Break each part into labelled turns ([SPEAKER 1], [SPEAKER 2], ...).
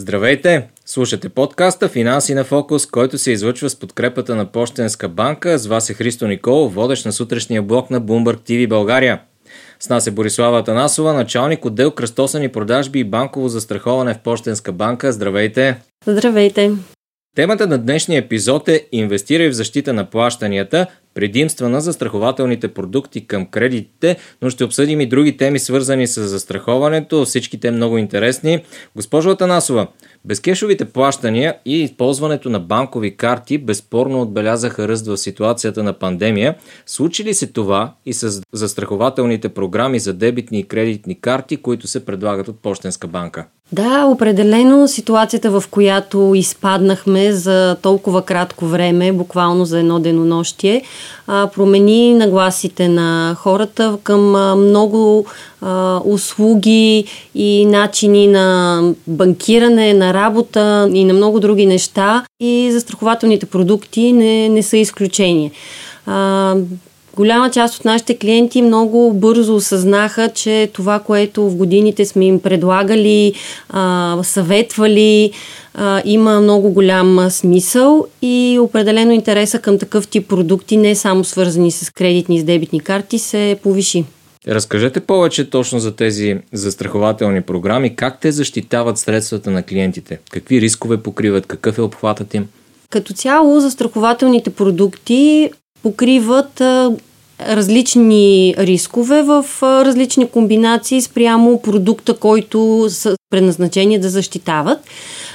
[SPEAKER 1] Здравейте! Слушате подкаста Финанси на фокус, който се излъчва с подкрепата на Пощенска банка. С вас е Христо Николов, водещ на сутрешния блок на Bloomberg TV България. С нас е Борислава Танасова, началник отдел кръстосани продажби и банково застраховане в Пощенска банка. Здравейте!
[SPEAKER 2] Здравейте!
[SPEAKER 1] Темата на днешния епизод е Инвестирай в защита на плащанията, предимства на застрахователните продукти към кредитите, но ще обсъдим и други теми свързани с застраховането, всичките много интересни. Госпожо Атанасова, безкешовите плащания и използването на банкови карти безспорно отбелязаха ръст в ситуацията на пандемия. Случи ли се това и с застрахователните програми за дебитни и кредитни карти, които се предлагат от Пощенска банка?
[SPEAKER 2] Да, определено ситуацията, в която изпаднахме за толкова кратко време, буквално за едно денонощие, промени нагласите на хората към много услуги и начини на банкиране, на работа и на много други неща. И застрахователните продукти не, не са изключение голяма част от нашите клиенти много бързо осъзнаха, че това, което в годините сме им предлагали, а, съветвали, а, има много голям смисъл и определено интереса към такъв тип продукти, не само свързани с кредитни и с дебитни карти, се повиши.
[SPEAKER 1] Разкажете повече точно за тези застрахователни програми, как те защитават средствата на клиентите, какви рискове покриват, какъв е обхватът им?
[SPEAKER 2] Като цяло, застрахователните продукти покриват различни рискове в различни комбинации спрямо продукта, който са предназначени да защитават.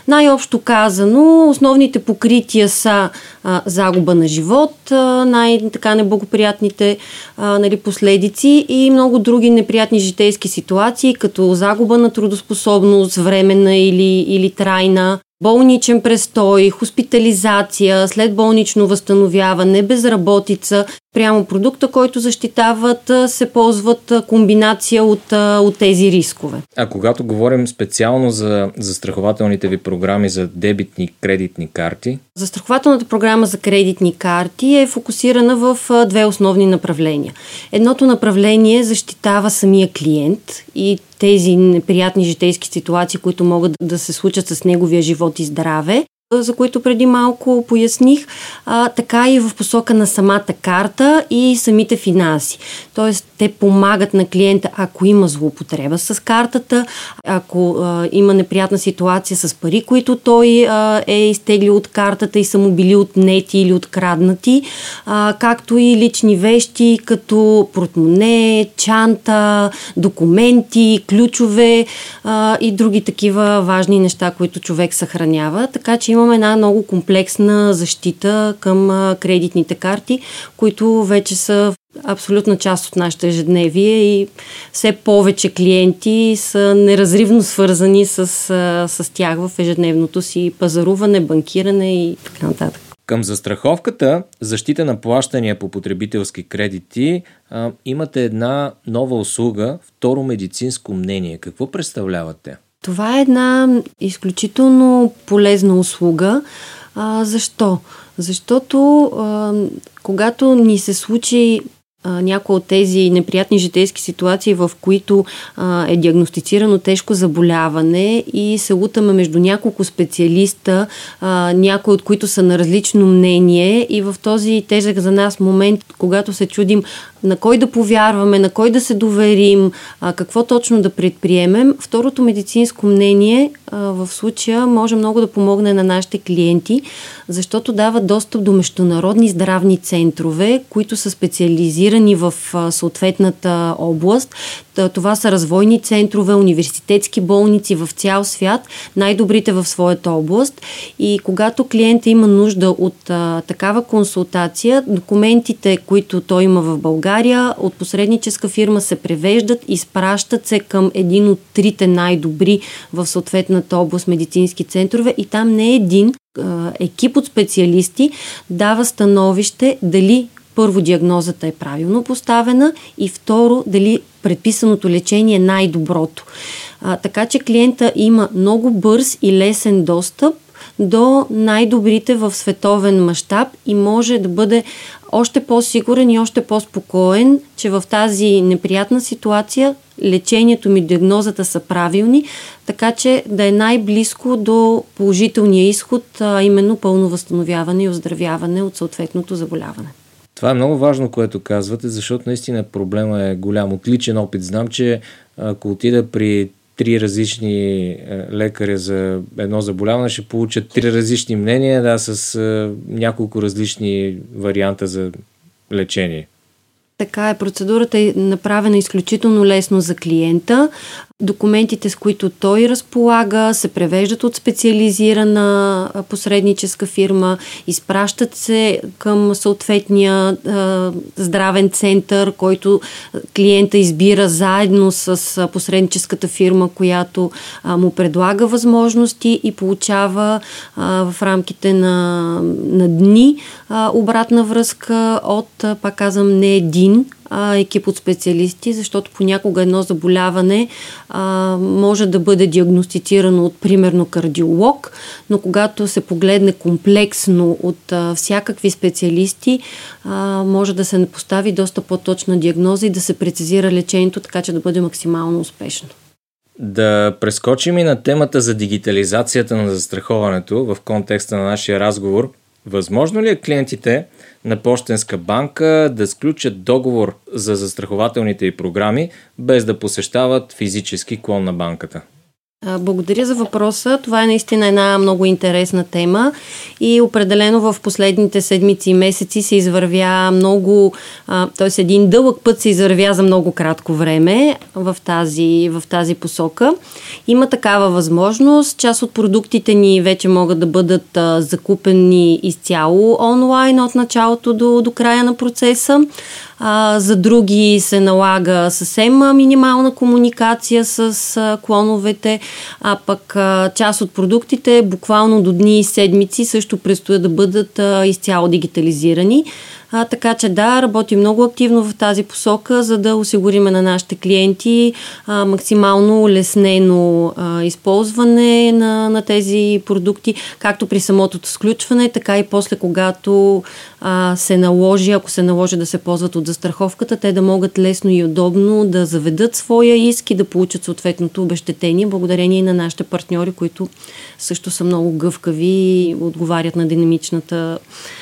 [SPEAKER 2] Най-общо казано, основните покрития са а, загуба на живот, а, най-така неблагоприятните а, нали, последици и много други неприятни житейски ситуации, като загуба на трудоспособност, временна или, или трайна, болничен престой, хоспитализация, след болнично възстановяване, безработица. Прямо продукта, който защитават, се ползват комбинация от, от тези рискове.
[SPEAKER 1] А когато говорим специално за застрахователните ви програми за дебитни кредитни карти?
[SPEAKER 2] Застрахователната програма за кредитни карти е фокусирана в две основни направления. Едното направление защитава самия клиент и тези неприятни житейски ситуации, които могат да се случат с неговия живот и здраве за които преди малко поясних, а, така и в посока на самата карта и самите финанси. Тоест, те помагат на клиента, ако има злоупотреба с картата, ако а, има неприятна ситуация с пари, които той а, е изтеглил от картата и са му били отнети или откраднати, а, както и лични вещи, като портмоне, чанта, документи, ключове а, и други такива важни неща, които човек съхранява. Така че имаме една много комплексна защита към кредитните карти, които вече са абсолютна част от нашето ежедневие и все повече клиенти са неразривно свързани с, с тях в ежедневното си пазаруване, банкиране и така нататък.
[SPEAKER 1] Към застраховката, защита на плащания по потребителски кредити, а, имате една нова услуга, второ медицинско мнение. Какво представлявате?
[SPEAKER 2] Това е една изключително полезна услуга. А, защо? Защото а, когато ни се случи някои от тези неприятни житейски ситуации, в които а, е диагностицирано тежко заболяване и се лутаме между няколко специалиста, а, някои от които са на различно мнение и в този тежък за нас момент, когато се чудим на кой да повярваме, на кой да се доверим, а, какво точно да предприемем, второто медицинско мнение а, в случая може много да помогне на нашите клиенти, защото дава достъп до международни здравни центрове, които са специализирани в съответната област. Това са развойни центрове, университетски болници в цял свят, най-добрите в своята област. И когато клиента има нужда от а, такава консултация, документите, които той има в България, от посредническа фирма се превеждат, изпращат се към един от трите най-добри в съответната област медицински центрове и там не е един екип от специалисти дава становище дали първо диагнозата е правилно поставена и второ дали предписаното лечение е най-доброто. А, така че клиента има много бърз и лесен достъп до най-добрите в световен мащаб и може да бъде още по-сигурен и още по-спокоен, че в тази неприятна ситуация лечението ми, диагнозата са правилни, така че да е най-близко до положителния изход, а именно пълно възстановяване и оздравяване от съответното заболяване.
[SPEAKER 1] Това е много важно, което казвате, защото наистина проблема е голям. От личен опит знам, че ако отида при три различни е, лекаря за едно заболяване, ще получат три различни мнения, да, с е, няколко различни варианта за лечение.
[SPEAKER 2] Така е, процедурата е направена изключително лесно за клиента. Документите, с които той разполага, се превеждат от специализирана посредническа фирма, изпращат се към съответния а, здравен център, който клиента избира заедно с посредническата фирма, която а, му предлага възможности и получава а, в рамките на, на дни а, обратна връзка от, пак казвам, не един, екип от специалисти, защото понякога едно заболяване а, може да бъде диагностицирано от, примерно, кардиолог, но когато се погледне комплексно от а, всякакви специалисти, а, може да се постави доста по-точна диагноза и да се прецизира лечението, така че да бъде максимално успешно.
[SPEAKER 1] Да прескочим и на темата за дигитализацията на застраховането в контекста на нашия разговор. Възможно ли е клиентите на Пощенска банка да сключат договор за застрахователните и програми, без да посещават физически клон на банката?
[SPEAKER 2] Благодаря за въпроса. Това е наистина една много интересна тема и определено в последните седмици и месеци се извървя много, т.е. един дълъг път се извървя за много кратко време в тази, в тази посока. Има такава възможност. Част от продуктите ни вече могат да бъдат закупени изцяло онлайн от началото до, до края на процеса а, за други се налага съвсем минимална комуникация с а, клоновете, а пък а, част от продуктите буквално до дни и седмици също предстоят да бъдат а, изцяло дигитализирани. А, така че да, работим много активно в тази посока, за да осигуриме на нашите клиенти а, максимално леснено а, използване на, на тези продукти, както при самото сключване, така и после, когато а, се наложи, ако се наложи да се ползват от застраховката, те да могат лесно и удобно да заведат своя иск и да получат съответното обещетение, благодарение на нашите партньори, които също са много гъвкави и отговарят на динамичната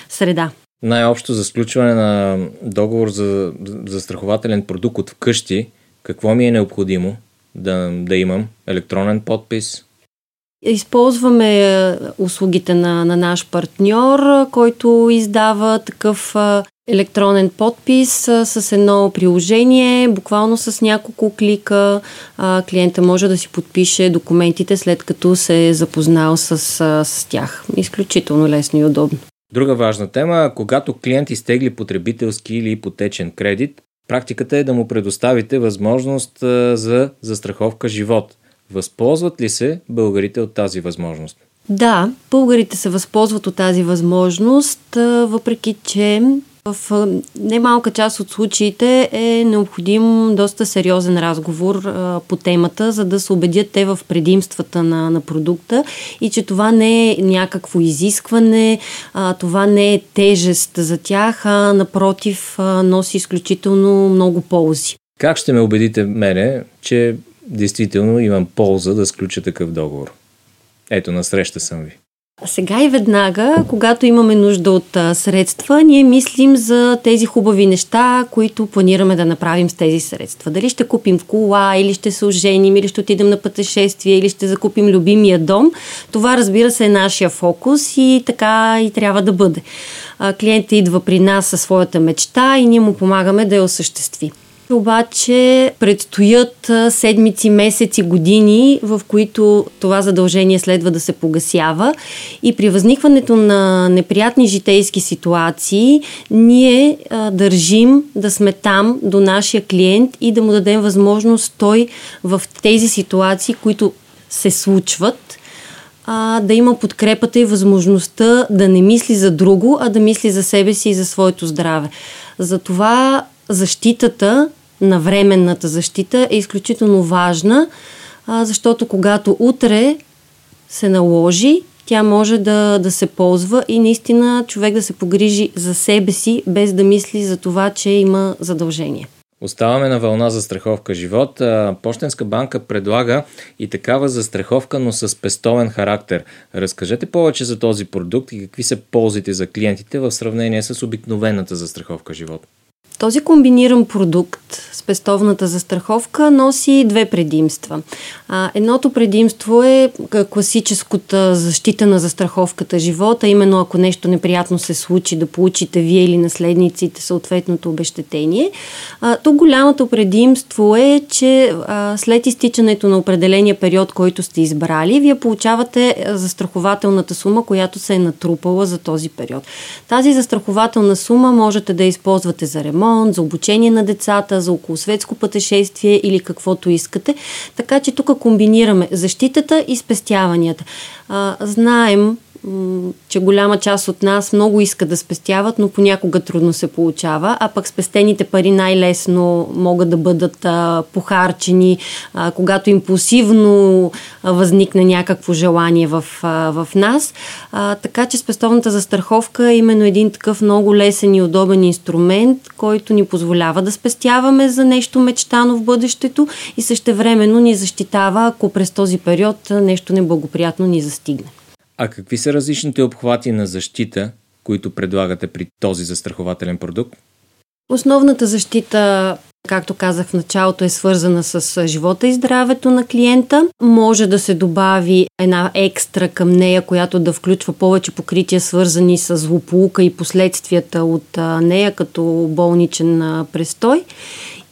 [SPEAKER 2] среда
[SPEAKER 1] най-общо за сключване на договор за, за страхователен продукт от вкъщи, какво ми е необходимо да, да имам? Електронен подпис?
[SPEAKER 2] Използваме е, услугите на, на наш партньор, който издава такъв е, електронен подпис е, с едно приложение, буквално с няколко клика. Клиента може да си подпише документите след като се е запознал с, с тях. Изключително лесно и удобно.
[SPEAKER 1] Друга важна тема, когато клиент изтегли потребителски или ипотечен кредит, практиката е да му предоставите възможност за застраховка живот. Възползват ли се българите от тази възможност?
[SPEAKER 2] Да, българите се възползват от тази възможност, въпреки че в немалка част от случаите е необходим доста сериозен разговор по темата, за да се убедят те в предимствата на, на продукта и че това не е някакво изискване, това не е тежест за тях, а напротив носи изключително много ползи.
[SPEAKER 1] Как ще ме убедите мене, че действително имам полза да сключа такъв договор? Ето, на среща съм ви.
[SPEAKER 2] Сега и веднага, когато имаме нужда от а, средства, ние мислим за тези хубави неща, които планираме да направим с тези средства. Дали ще купим в кола, или ще се оженим, или ще отидем на пътешествие, или ще закупим любимия дом. Това, разбира се, е нашия фокус и така и трябва да бъде. А, клиентът идва при нас със своята мечта и ние му помагаме да я осъществи. Обаче предстоят седмици, месеци, години, в които това задължение следва да се погасява и при възникването на неприятни житейски ситуации ние а, държим да сме там до нашия клиент и да му дадем възможност той в тези ситуации, които се случват, а, да има подкрепата и възможността да не мисли за друго, а да мисли за себе си и за своето здраве. Затова защитата на временната защита е изключително важна, а, защото когато утре се наложи тя може да, да се ползва и наистина човек да се погрижи за себе си, без да мисли за това, че има задължение.
[SPEAKER 1] Оставаме на вълна за страховка живот. Пощенска банка предлага и такава застраховка, но с пестовен характер. Разкажете повече за този продукт и какви са ползите за клиентите в сравнение с обикновената застраховка живот.
[SPEAKER 2] Този комбиниран продукт спестовната застраховка носи две предимства. Едното предимство е класическата защита на застраховката живота, именно ако нещо неприятно се случи, да получите вие или наследниците съответното обещетение. Тук голямото предимство е, че след изтичането на определения период, който сте избрали, вие получавате застрахователната сума, която се е натрупала за този период. Тази застрахователна сума можете да използвате за ремонт, за обучение на децата, за около светско пътешествие или каквото искате. Така че тук комбинираме защитата и спестяванията. А, знаем, че голяма част от нас много иска да спестяват, но понякога трудно се получава, а пък спестените пари най-лесно могат да бъдат а, похарчени, а, когато импулсивно а, възникне някакво желание в, а, в нас. А, така че спестовната застраховка е именно един такъв много лесен и удобен инструмент, който ни позволява да спестяваме за нещо мечтано в бъдещето и същевременно ни защитава, ако през този период нещо неблагоприятно ни застигне.
[SPEAKER 1] А какви са различните обхвати на защита, които предлагате при този застрахователен продукт?
[SPEAKER 2] Основната защита Както казах в началото, е свързана с живота и здравето на клиента. Може да се добави една екстра към нея, която да включва повече покрития, свързани с злополука и последствията от нея, като болничен престой.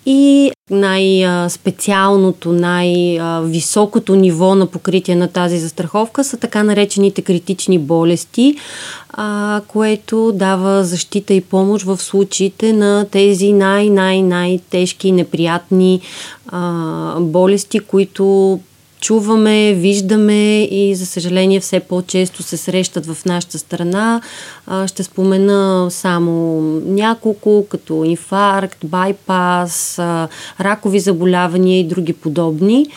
[SPEAKER 2] И най-специалното, най-високото ниво на покритие на тази застраховка са така наречените критични болести, което дава защита и помощ в случаите на тези най-най-най-тежки и неприятни болести, които чуваме, виждаме и за съжаление все по-често се срещат в нашата страна. Ще спомена само няколко, като инфаркт, байпас, ракови заболявания и други подобни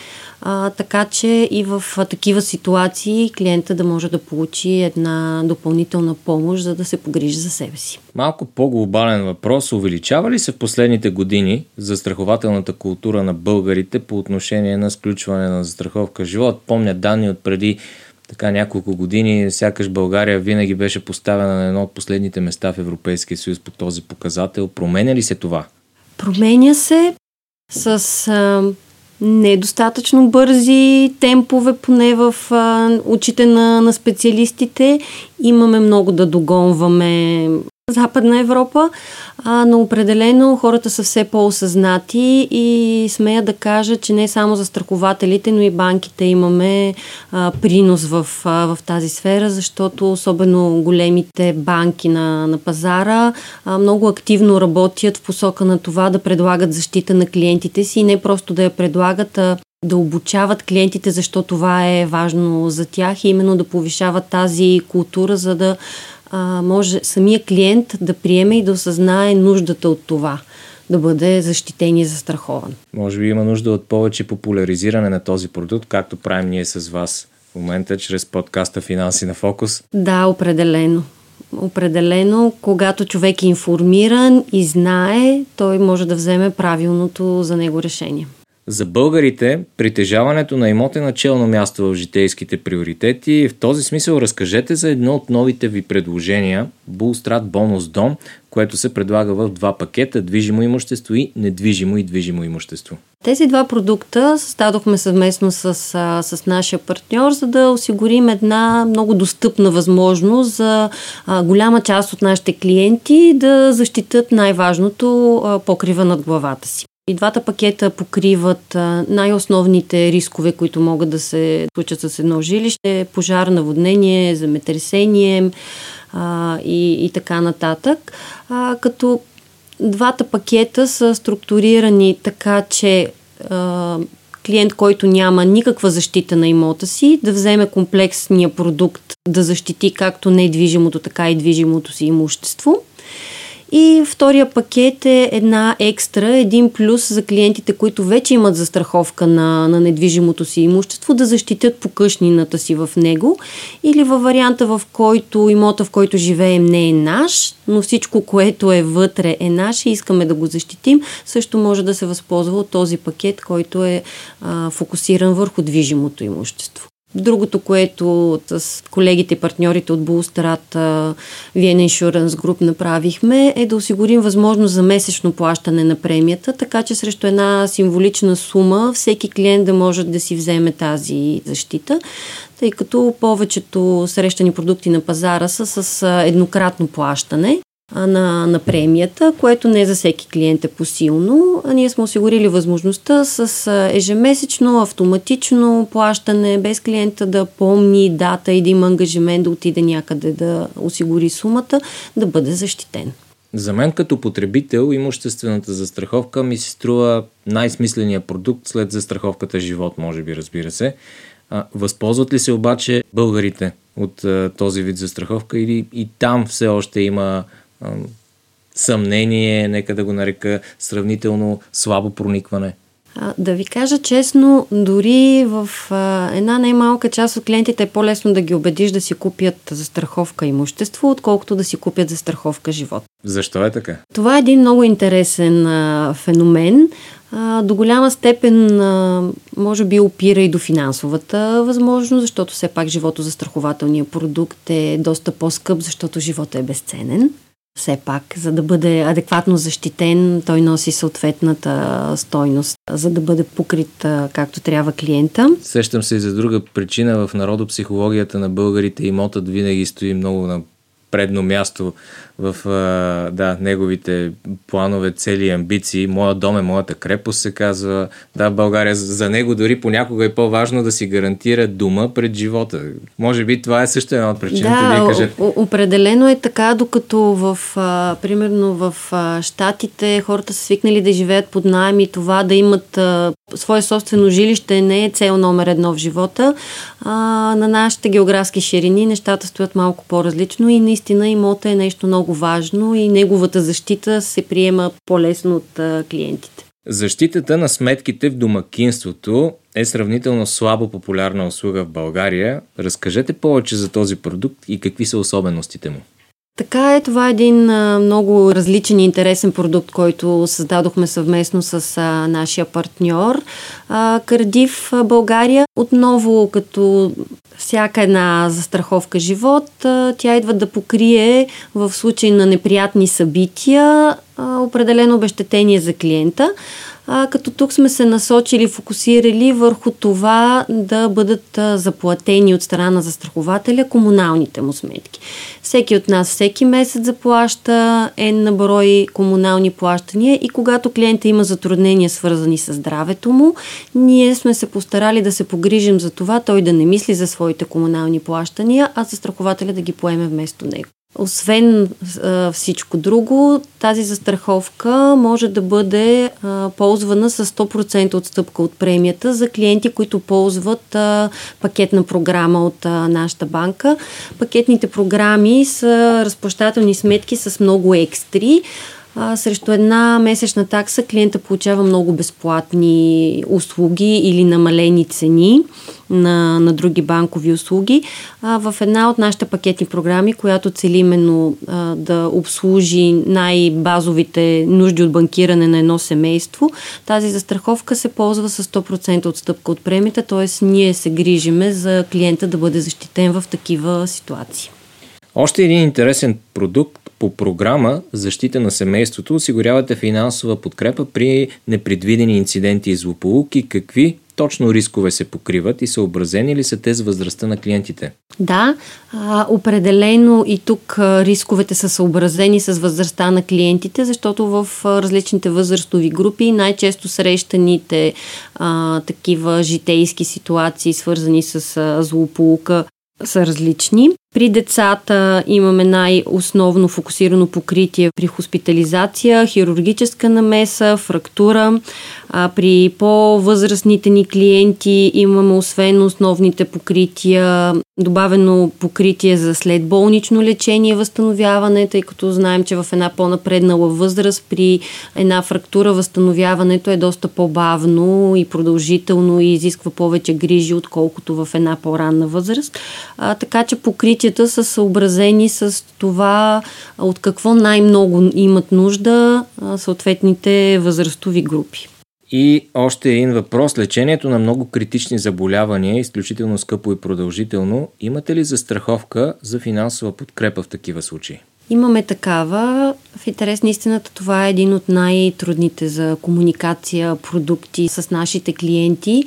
[SPEAKER 2] а, така че и в а, такива ситуации клиента да може да получи една допълнителна помощ, за да се погрижи за себе си.
[SPEAKER 1] Малко по-глобален въпрос. Увеличава ли се в последните години застрахователната култура на българите по отношение на сключване на застраховка живот? Помня данни от преди така няколко години, сякаш България винаги беше поставена на едно от последните места в Европейския съюз по този показател. Променя ли се това?
[SPEAKER 2] Променя се с а, недостатъчно бързи темпове, поне в а, очите на, на специалистите. Имаме много да догонваме Западна Европа, а, но определено хората са все по-осъзнати и смея да кажа, че не само за страхователите, но и банките имаме а, принос в, а, в тази сфера, защото особено големите банки на, на пазара а, много активно работят в посока на това да предлагат защита на клиентите си и не просто да я предлагат, а да обучават клиентите, защо това е важно за тях и именно да повишават тази култура, за да а, може самия клиент да приеме и да осъзнае нуждата от това да бъде защитен и застрахован.
[SPEAKER 1] Може би има нужда от повече популяризиране на този продукт, както правим ние с вас в момента, чрез подкаста Финанси на фокус.
[SPEAKER 2] Да, определено. Определено, когато човек е информиран и знае, той може да вземе правилното за него решение.
[SPEAKER 1] За българите притежаването на имот е начално място в житейските приоритети. В този смисъл разкажете за едно от новите ви предложения Булстрат Бонус Дом, което се предлага в два пакета движимо имущество и недвижимо и движимо имущество.
[SPEAKER 2] Тези два продукта създадохме съвместно с, с нашия партньор, за да осигурим една много достъпна възможност за а, голяма част от нашите клиенти да защитат най-важното а, покрива над главата си. И двата пакета покриват най-основните рискове, които могат да се случат с едно жилище, пожар, наводнение, земетресение а, и, и така нататък. А, като двата пакета са структурирани така, че а, клиент, който няма никаква защита на имота си, да вземе комплексния продукт, да защити както недвижимото, така и движимото си имущество – И втория пакет е една екстра, един плюс за клиентите, които вече имат застраховка на, на недвижимото си имущество, да защитят покъшнината си в него. Или във варианта, в който имота, в който живеем, не е наш, но всичко, което е вътре е наше и искаме да го защитим, също може да се възползва от този пакет, който е а, фокусиран върху движимото имущество. Другото, което с колегите партньорите от Булстрат Vienna Insurance Group направихме, е да осигурим възможност за месечно плащане на премията, така че срещу една символична сума всеки клиент да може да си вземе тази защита, тъй като повечето срещани продукти на пазара са с еднократно плащане на, на премията, което не за всеки клиент е посилно. А ние сме осигурили възможността с ежемесечно, автоматично плащане, без клиента да помни дата и да има ангажимент да отиде някъде да осигури сумата, да бъде защитен.
[SPEAKER 1] За мен като потребител имуществената застраховка ми се струва най-смисления продукт след застраховката живот, може би, разбира се. А, възползват ли се обаче българите от а, този вид застраховка или и там все още има съмнение, нека да го нарека сравнително слабо проникване?
[SPEAKER 2] Да ви кажа честно, дори в а, една най-малка част от клиентите е по-лесно да ги убедиш да си купят застраховка имущество, отколкото да си купят застраховка живот.
[SPEAKER 1] Защо е така?
[SPEAKER 2] Това е един много интересен а, феномен. А, до голяма степен, а, може би, опира и до финансовата възможност, защото все пак живото застрахователния продукт е доста по-скъп, защото живота е безценен все пак, за да бъде адекватно защитен, той носи съответната стойност, за да бъде покрит както трябва клиента.
[SPEAKER 1] Сещам се и за друга причина в народопсихологията на българите имотът винаги стои много на предно място в да, неговите планове, цели и амбиции. Моя дом е моята крепост, се казва. Да, в България за него дори понякога е по-важно да си гарантира дума пред живота. Може би това е също една от причините. Да, Вие кажете.
[SPEAKER 2] определено е така, докато в, а, примерно в а, Штатите хората са свикнали да живеят под найем и това да имат а, свое собствено жилище не е цел номер едно в живота. А, на нашите географски ширини нещата стоят малко по-различно и наистина имота е нещо много важно и неговата защита се приема по-лесно от клиентите.
[SPEAKER 1] Защитата на сметките в домакинството е сравнително слабо популярна услуга в България. Разкажете повече за този продукт и какви са особеностите му.
[SPEAKER 2] Така е, това е един а, много различен и интересен продукт, който създадохме съвместно с а, нашия партньор а, Кардив България. Отново, като всяка една застраховка живот, тя идва да покрие в случай на неприятни събития определено обещетение за клиента а, като тук сме се насочили, фокусирали върху това да бъдат а, заплатени от страна на застрахователя комуналните му сметки. Всеки от нас всеки месец заплаща N на брой комунални плащания и когато клиента има затруднения свързани с здравето му, ние сме се постарали да се погрижим за това той да не мисли за своите комунални плащания, а застрахователя да ги поеме вместо него. Освен а, всичко друго, тази застраховка може да бъде а, ползвана с 100% отстъпка от премията за клиенти, които ползват а, пакетна програма от а, нашата банка. Пакетните програми са разплащателни сметки с много екстри. А, срещу една месечна такса клиента получава много безплатни услуги или намалени цени на, на други банкови услуги. А, в една от нашите пакетни програми, която цели именно а, да обслужи най-базовите нужди от банкиране на едно семейство, тази застраховка се ползва с 100% отстъпка от премията, т.е. ние се грижиме за клиента да бъде защитен в такива ситуации.
[SPEAKER 1] Още един интересен продукт по програма Защита на семейството осигурявате финансова подкрепа при непредвидени инциденти и злополуки. Какви точно рискове се покриват и съобразени ли са те с възрастта на клиентите?
[SPEAKER 2] Да, определено и тук рисковете са съобразени с възрастта на клиентите, защото в различните възрастови групи най-често срещаните а, такива житейски ситуации, свързани с а, злополука, са различни. При децата имаме най-основно фокусирано покритие при хоспитализация, хирургическа намеса, фрактура. А при по-възрастните ни клиенти имаме освен основните покрития, добавено покритие за следболнично лечение и възстановяване, тъй като знаем, че в една по-напреднала възраст при една фрактура възстановяването е доста по-бавно и продължително и изисква повече грижи, отколкото в една по-ранна възраст. А, така че покритията са съобразени с това от какво най-много имат нужда съответните възрастови групи.
[SPEAKER 1] И още един въпрос. Лечението на много критични заболявания е изключително скъпо и продължително. Имате ли застраховка за финансова подкрепа в такива случаи?
[SPEAKER 2] Имаме такава. В интерес на истината това е един от най-трудните за комуникация продукти с нашите клиенти.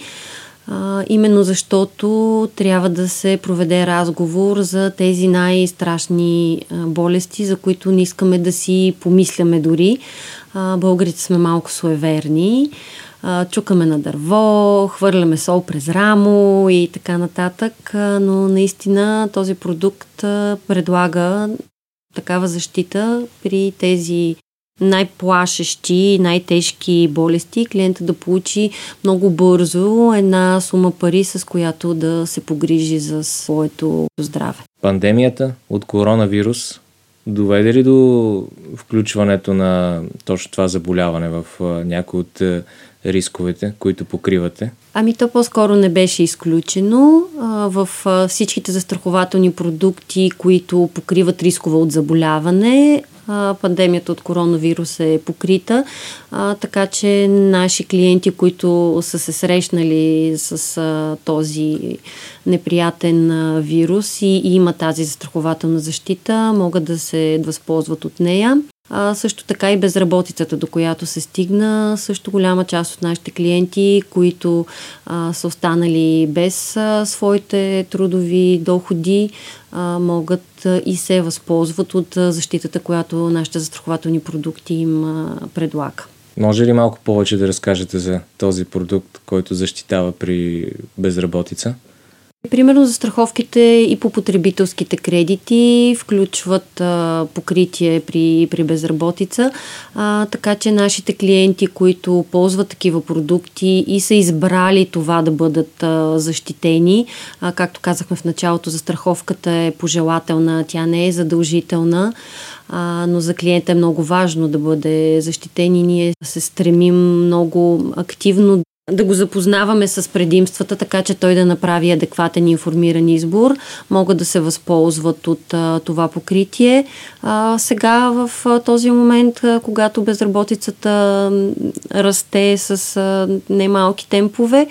[SPEAKER 2] Именно защото трябва да се проведе разговор за тези най-страшни болести, за които не искаме да си помисляме дори. Българите сме малко суеверни. Чукаме на дърво, хвърляме сол през рамо и така нататък, но наистина този продукт предлага такава защита при тези най-плашещи, най-тежки болести, клиента да получи много бързо една сума пари, с която да се погрижи за своето здраве.
[SPEAKER 1] Пандемията от коронавирус доведе ли до включването на точно това заболяване в някои от рисковете, които покривате?
[SPEAKER 2] Ами то по-скоро не беше изключено. В всичките застрахователни продукти, които покриват рискове от заболяване, пандемията от коронавирус е покрита, така че наши клиенти, които са се срещнали с този неприятен вирус и има тази застрахователна защита, могат да се възползват от нея. А, също така и безработицата, до която се стигна. Също голяма част от нашите клиенти, които а, са останали без а, своите трудови доходи, а, могат а, и се възползват от а, защитата, която нашите застрахователни продукти им а, предлага.
[SPEAKER 1] Може ли малко повече да разкажете за този продукт, който защитава при безработица?
[SPEAKER 2] Примерно за страховките и по потребителските кредити включват а, покритие при, при безработица, а, така че нашите клиенти, които ползват такива продукти и са избрали това да бъдат а, защитени, а, както казахме в началото, за страховката е пожелателна, тя не е задължителна, а, но за клиента е много важно да бъде защитен и ние се стремим много активно да го запознаваме с предимствата, така че той да направи адекватен и информиран избор. Могат да се възползват от а, това покритие. А, сега в а, този момент, а, когато безработицата расте с а, немалки темпове,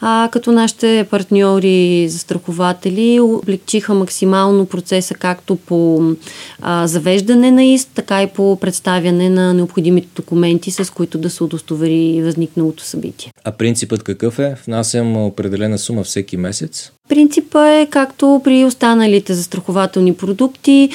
[SPEAKER 2] а, като нашите партньори застрахователи облегчиха максимално процеса както по а, завеждане на ИС, така и по представяне на необходимите документи, с които да се удостовери възникналото събитие.
[SPEAKER 1] А принципът какъв е? Внасям определена сума всеки месец?
[SPEAKER 2] Принципа е както при останалите застрахователни продукти.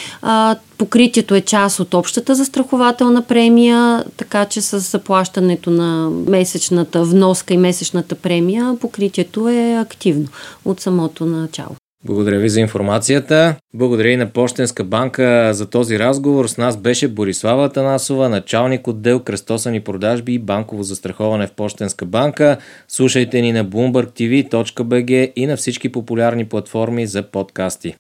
[SPEAKER 2] Покритието е част от общата застрахователна премия, така че с заплащането на месечната вноска и месечната премия покритието е активно от самото начало.
[SPEAKER 1] Благодаря ви за информацията. Благодаря и на Пощенска банка за този разговор. С нас беше Борислава Танасова, началник отдел кръстосани продажби и банково застраховане в Пощенска банка. Слушайте ни на BloombergTV.bg и на всички популярни платформи за подкасти.